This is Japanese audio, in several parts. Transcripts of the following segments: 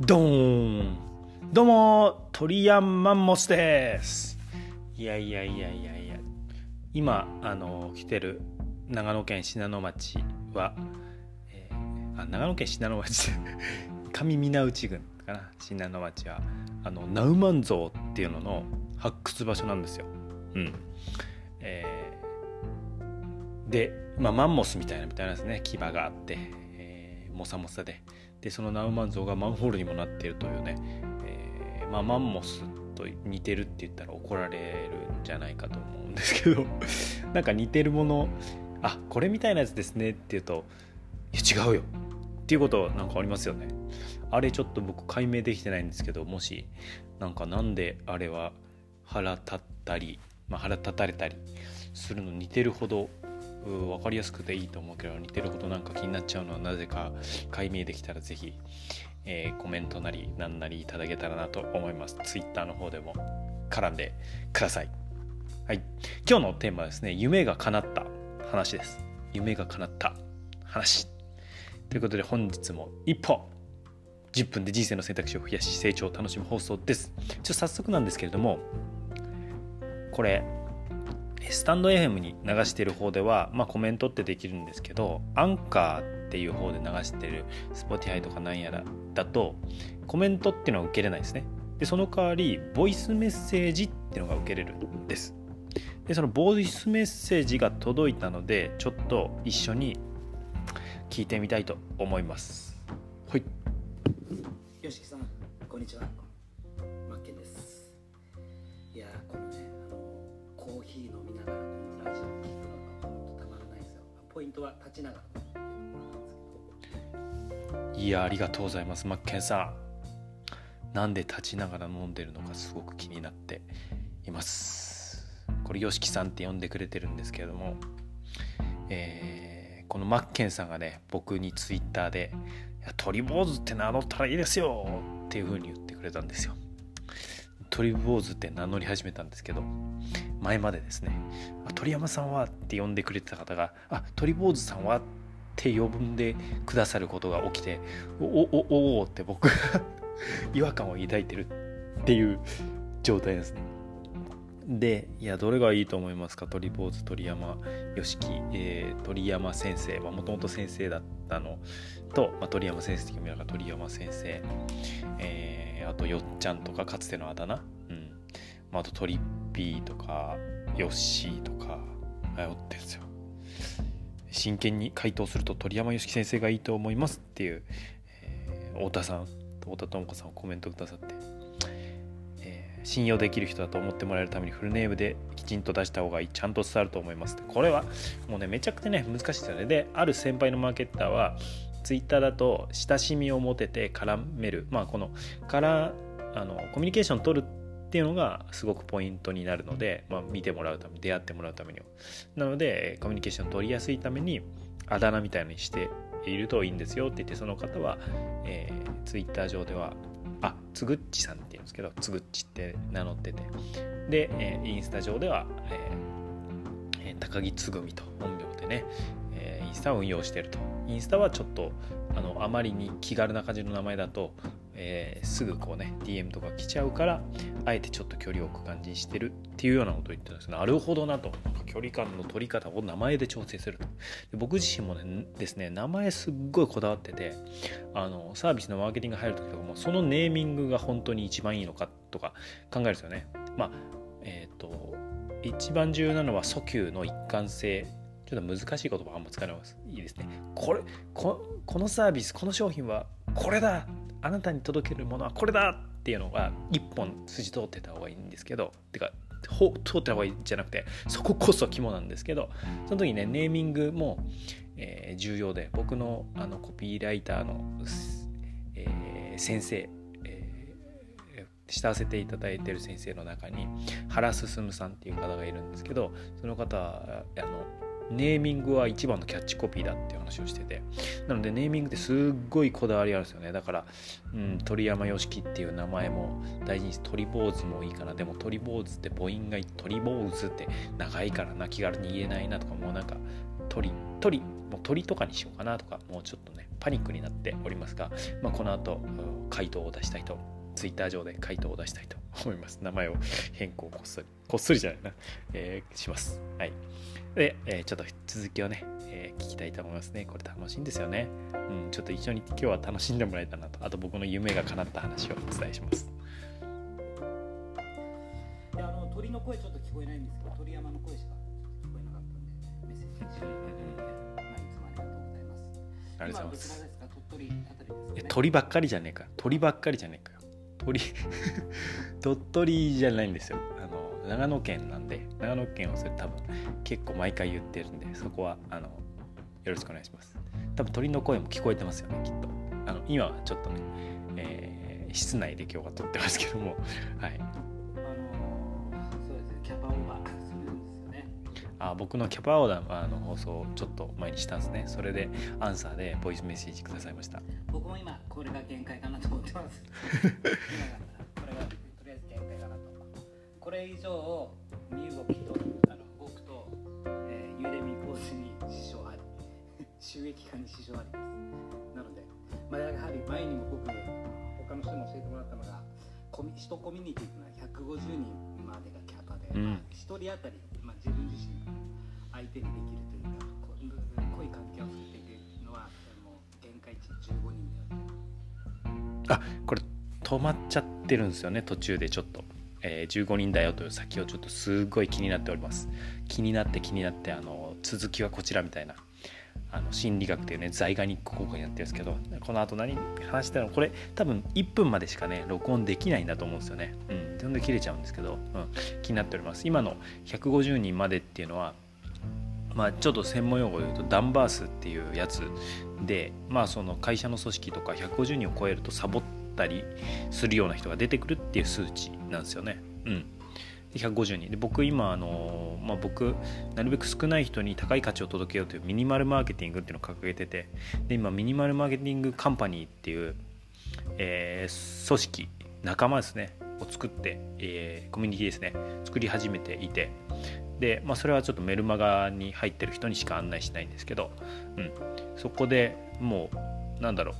ドーンどうも鳥山マンモスです。いやいやいやいやいや。今あの来てる長野県信濃町は、えー、あ長野県信濃町 上皆内郡かな。信濃町はあのナウマン像っていうのの発掘場所なんですよ。うん。えー、で、まあ、マンモスみたいなみたいなですね。牙があって、えー、もさもさで。でそのナウマン像がマンホールにもなっているというね、えー、まあ、マンモスと似てるって言ったら怒られるんじゃないかと思うんですけど なんか似てるものあこれみたいなやつですねって言うといや違うよ。っていうことなんかありますよね。あれちょっと僕解明できてないんですけどもしなんかなんであれは腹立ったり、まあ、腹立たれたりするの似てるほど分かりやすくていいと思うけど似てるほどなんか気になっちゃうのはなぜか解明できたら是非、えー、コメントなり何なりいただけたらなと思います。Twitter の方でも絡んでください。はい。今日のテーマはですね夢が叶った話です。夢が叶った話。ということで本日も一歩10分で人生の選択肢を増やし成長を楽しむ放送です。ちょっと早速なんですけれどもこれスタンド FM に流してる方では、まあ、コメントってできるんですけどアンカーっていう方で流してる Spotify とかなんやらだとコメントっていうのは受けれないですね。でその代わりボイスメッセージっていうのが受けれるんです。でそのボイスメッセージが届いたのでちょっと一緒に聞いてみたいと思います。はい。よしきさんこんにちはトは立ちながら。いやありがとうございます。マッケンさん。なんで立ちながら飲んでるのかすごく気になっています。これ YOSHIKI さんって呼んでくれてるんですけれども。えー、このマッケンさんがね僕にツイッターで鳥坊主って名乗ったらいいですよっていう風に言ってくれたんですよ。鳥坊主って名乗り始めたんですけど前までですね鳥山さんはって呼んでくれてた方があ鳥坊主さんはって呼んでくださることが起きておおおおって僕が 違和感を抱いてるっていう状態ですね。でいやどれがいいと思いますか？鳥坊主鳥山よしき、えー、鳥山先生はもともと先生だったのと、まあ、鳥山先生的には鳥山先生、えー、あとよっちゃんとかかつてのあだ名、うん。まあ、あとトリッピーとかヨッシーとか迷ってるんですよ。真剣に回答すると鳥山よしき先生がいいと思いますっていう、えー、太田さん太田智子さんをコメントくださって。信用できる人だと思ってもらえるためにフルネームできちんと出した方がいい。ちゃんと伝わると思います。これはもうねめちゃくちゃね難しいですよね。である先輩のマーケッターはツイッターだと親しみを持てて絡める。まあこのからあのコミュニケーションを取るっていうのがすごくポイントになるので、まあ、見てもらうために出会ってもらうために。はなのでコミュニケーションを取りやすいためにあだ名みたいにしているといいんですよって言ってその方は、えー、ツイッター上ではあつぐっちさんですけどつぐっちって名乗ってて。で、えー、インスタ上では、えー、高木つぐみと本名でね、えー、インスタを運用してると。インスタはちょっとあのあまりに気軽な感じの名前だとえー、すぐこうね DM とか来ちゃうからあえてちょっと距離を置く感じにしてるっていうようなことを言ってるんですなるほどなと。距離感の取り方を名前で調整すると。で僕自身もねですね名前すっごいこだわっててあのサービスのマーケティング入る時とかもそのネーミングが本当に一番いいのかとか考えるんですよね。まあえっ、ー、と一番重要なのは訴求の一貫性。ちょっと難しい言葉あんま使わないますいいですね。これこのサービスこの商品はこれだあなたに届けるものはこれだっていうのが一本筋通ってた方がいいんですけどてか通った方がいいじゃなくてそここそ肝なんですけどその時ねネーミングも、えー、重要で僕のあのコピーライターの、えー、先生慕わせていただいてる先生の中に原進さんっていう方がいるんですけどその方はあのネーミングは一番のキャッチコピーだっていう話をしてて。なのでネーミングってすっごいこだわりあるんですよね。だから、うん、鳥山よしきっていう名前も大事にして鳥坊主もいいかな。でも鳥坊主って母音が鳥坊主って長いからな気軽に言えないなとかもうなんか鳥鳥もう鳥とかにしようかなとかもうちょっとねパニックになっておりますが、まあ、この後回答を出したいと思いますツイッター上で回答を出したいと思います。名前を変更こっそり。こっそりじゃないな、えー、します。はい。で、えー、ちょっと続きをね、えー、聞きたいと思いますね。これ楽しいんですよね。うんちょっと一緒に今日は楽しんでもらえたなと。あと僕の夢が叶った話をお伝えします。いやあの鳥の声ちょっと聞こえないんですけど鳥山の声しか聞こえなかったんでメッセージ。一緒に、まあ、いつもありがとうございます。ありがとうございます鳥ばっかりじゃねえか。鳥ばっかりじゃねえか鳥 鳥取じゃないんですよ。あの長野県なんで長野県をそれ多分結構毎回言ってるんでそこはあのよろしくお願いします。多分鳥の声も聞こえてますよねきっと。あの今はちょっとね、えー、室内で今日は撮ってますけども。はい。あ僕のキャパオーダーの放送をちょっと前にしたんですね。それでアンサーでボイスメッセージくださいました。僕も今これが限界かなと思ってます。これがとりあえず限界かなと。これ以上身動きとあの僕と、えー、ユーデミコースに支障あり 収益化に支障ありです。なので、まあ、やはり前にも僕他の人に教えてもらったのがコミ1コミュニティっていうのは150人までがキャパで、うん。まあ、1人当たり、まあ、自分自身が相手にできるというか濃い関係を作っていくのはもう限界値15人であるあこれ止まっちゃってるんですよね途中でちょっと、えー15人だよという先をちょっとすごい気になっております。気になって気になってあの続きはこちらみたいな。あの心理学っていうねザイガニック効果になってるんですけどこの後何話したの？これ多分1分までしかね録音できないんだと思うんですよね。うん全然切れちゃうんですけど、うん、気になっております。今の150人までっていうのはまあ、ちょっと専門用語で言うとダンバースっていうやつで、まあ、その会社の組織とか150人を超えるとサボったりするような人が出てくるっていう数値なんですよね。うん、で150人で僕今あの、まあ、僕なるべく少ない人に高い価値を届けようというミニマルマーケティングっていうのを掲げててで今ミニマルマーケティングカンパニーっていう、えー組織仲間ですね。を作って、えーコミュニティですね。作り始めていて。で、まあ、それはちょっとメルマガに入ってる人にしか案内しないんですけど、うん、そこでもうなんだろう。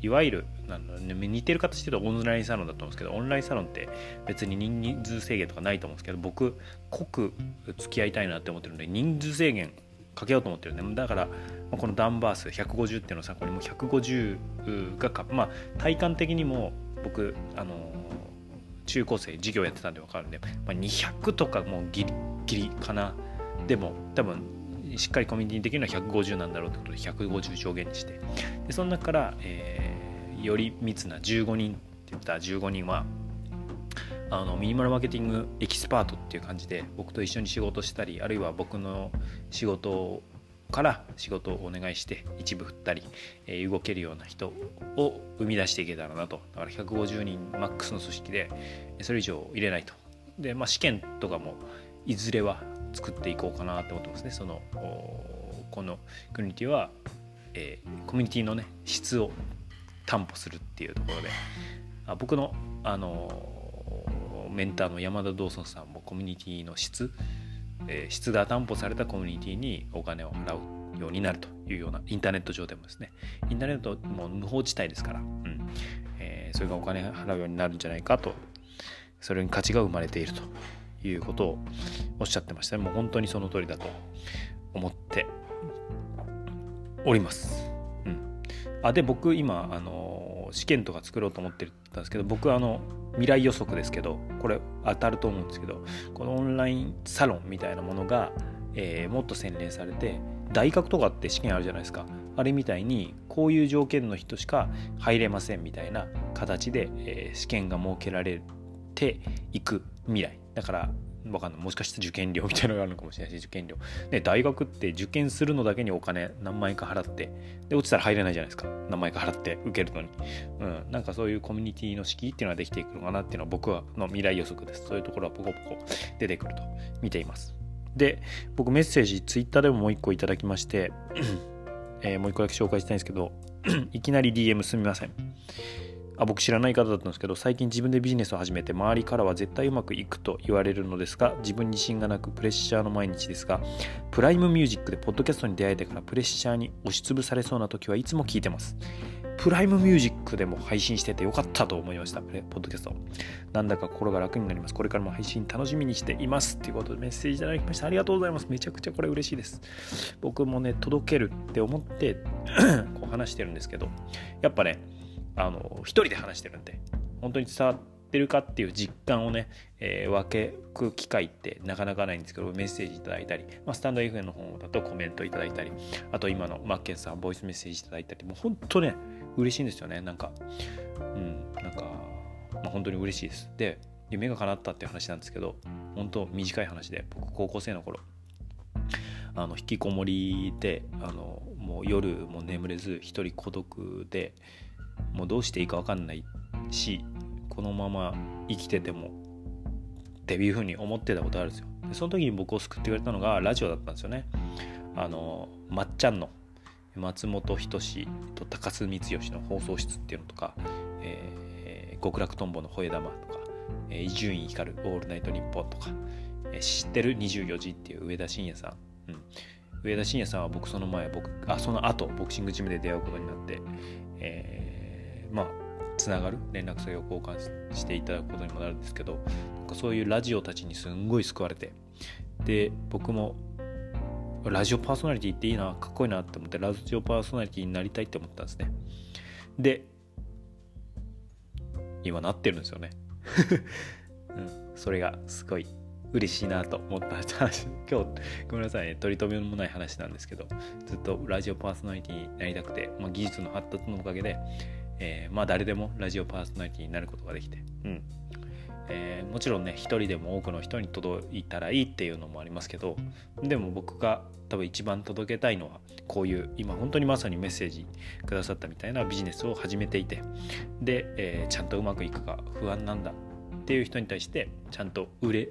いわゆるなん、似てる形で言うとオンラインサロンだと思うんですけどオンラインサロンって別に人数制限とかないと思うんですけど僕濃く付き合いたいなって思ってるんで人数制限かけようと思ってるんでだからこのダンバース150っていうのをさこれも150がかまあ体感的にも僕あの中高生授業やってたんで分かるんで、まあ、200とかもうギリギリかな。でも多分しっかりコミュニティにできるのは150なんだろうってことで150上限にして。でその中から、えーより密な15人って言った15人はあのミニマルマーケティングエキスパートっていう感じで僕と一緒に仕事したりあるいは僕の仕事から仕事をお願いして一部振ったり、えー動けるような人を生み出していけたらなと。だから150人マックスの組織でそれ以上入れないと。で、まあ、試験とかもいずれは作っていこうかなと思ってますね。そのこのコミュニティは、えーコミュニティのね質を担保するっていうところで。あ僕の、あのーメンターの山田道尊さんもコミュニティの質、え質が担保されたコミュニティにお金を払うようになるというようなインターネット上でもですね。インターネットも無法地帯ですから、うん。えーそれがお金払うようになるんじゃないかとそれに価値が生まれているということをおっしゃってましたね。もう本当にその通りだと思っております。うん、あで僕今あの試験とか作ろうと思ってたんですけど僕あの未来予測ですけどこれ当たると思うんですけどこのオンラインサロンみたいなものが、えーもっと洗練されて大学とかって試験あるじゃないですか。あれみたいにこういう条件の人しか入れませんみたいな形で、えー試験が設けられていく未来。だからわかんない。もしかして受験料みたいなのがあるのかもしれないし受験料。ね大学って受験するのだけにお金何万円か払ってで落ちたら入れないじゃないですか。何万円か払って受けるのに、うん、なんかそういうコミュニティの敷居っていうのができていくのかなっていうのは僕はの未来予測です。そういうところはポコポコ出てくると見ています。で僕メッセージツイッターでももう一個いただきまして、えーもう一個だけ紹介したいんですけど いきなり DM すみません。あ僕知らない方だったんですけど最近自分でビジネスを始めて周りからは絶対うまくいくと言われるのですが自分自信がなくプレッシャーの毎日ですがプライムミュージックでポッドキャストに出会えてからプレッシャーに押しつぶされそうな時はいつも聞いてますプライムミュージックでも配信しててよかったと思いました、ポッドキャスト。なんだか心が楽になります。これからも配信楽しみにしています。ということでメッセージいただきました。ありがとうございます。めちゃくちゃこれ嬉しいです。僕もね、届けるって思って こう話してるんですけど、やっぱね、あの、一人で話してるんで、本当に伝わってるかっていう実感をね、えー、分けく機会ってなかなかないんですけど、メッセージいただいたり、まあ、スタンド FM の方だとコメントいただいたり、あと今のマッケンさん、ボイスメッセージいただいたり、もう本当ね、嬉しいんですよね。なんかうんなんか、まあ、本当に嬉しいです。で夢が叶ったっていう話なんですけど本当短い話で僕高校生の頃あの引きこもりであのもう夜も眠れず一人孤独でもうどうしていいか分かんないしこのまま生きててもっていうふうに思ってたことあるんですよ。でその時に僕を救ってくれたのがラジオだったんですよね。あのまっちゃんの松本人志と高須光義の放送室っていうのとか、えー、極楽とんぼの吠え玉とか伊集院光るオールナイトニッポンとか、えー、知ってる24時っていう上田晋也さん、うん、上田晋也さんは僕その前僕あその後ボクシングジムで出会うことになって、えー、まあつながる連絡先を交換していただくことにもなるんですけどなんかそういうラジオたちにすんごい救われてで僕もラジオパーソナリティっていいな、かっこいいなって思って、ラジオパーソナリティになりたいって思ったんですね。で、今なってるんですよね。うん、それがすごい嬉しいなと思った話。今日、ごめんなさいね、取り留めもない話なんですけど、ずっとラジオパーソナリティになりたくて、まあ、技術の発達のおかげで、えー、まあ誰でもラジオパーソナリティになることができて、うん。えー、もちろんね一人でも多くの人に届いたらいいっていうのもありますけどでも僕が多分一番届けたいのはこういう今本当にまさにメッセージくださったみたいなビジネスを始めていてで、えー、ちゃんとうまくいくか不安なんだっていう人に対してちゃんと売れ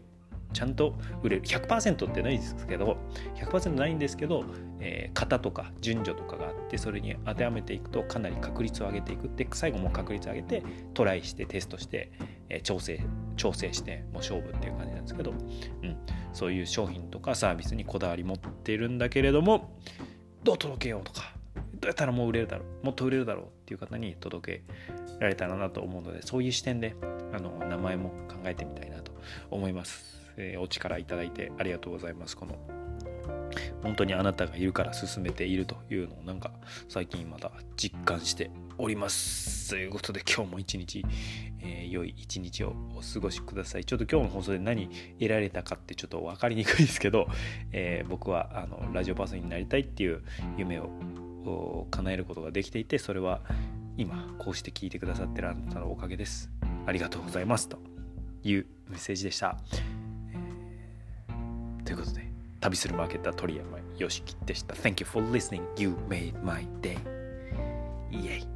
ちゃんと売れる。100%ってないですけど100%ないんですけど、えー、型とか順序とかがあってそれに当てはめていくとかなり確率を上げていく。って最後も確率上げてトライしてテストして、えー、調整調整してもう勝負っていう感じなんですけど、うん、そういう商品とかサービスにこだわり持ってるんだけれどもどう届けようとかどうやったらもう売れるだろうもっと売れるだろうっていう方に届けられたらなと思うのでそういう視点であの名前も考えてみたいなと思います。えー、お力いただいてありがとうございます。この本当にあなたがいるから進めているというのをなんか最近また実感しております。ということで今日も一日、えー、良い一日をお過ごしください。ちょっと今日の放送で何得られたかってちょっと分かりにくいですけど、えー、僕はあのラジオパーソンになりたいっていう夢を叶えることができていてそれは今こうして聞いてくださってるあなたのおかげです。ありがとうございますというメッセージでした。ということで、旅するマーケッター鳥山よしきでした。Thank you for listening. You made my day. イエイ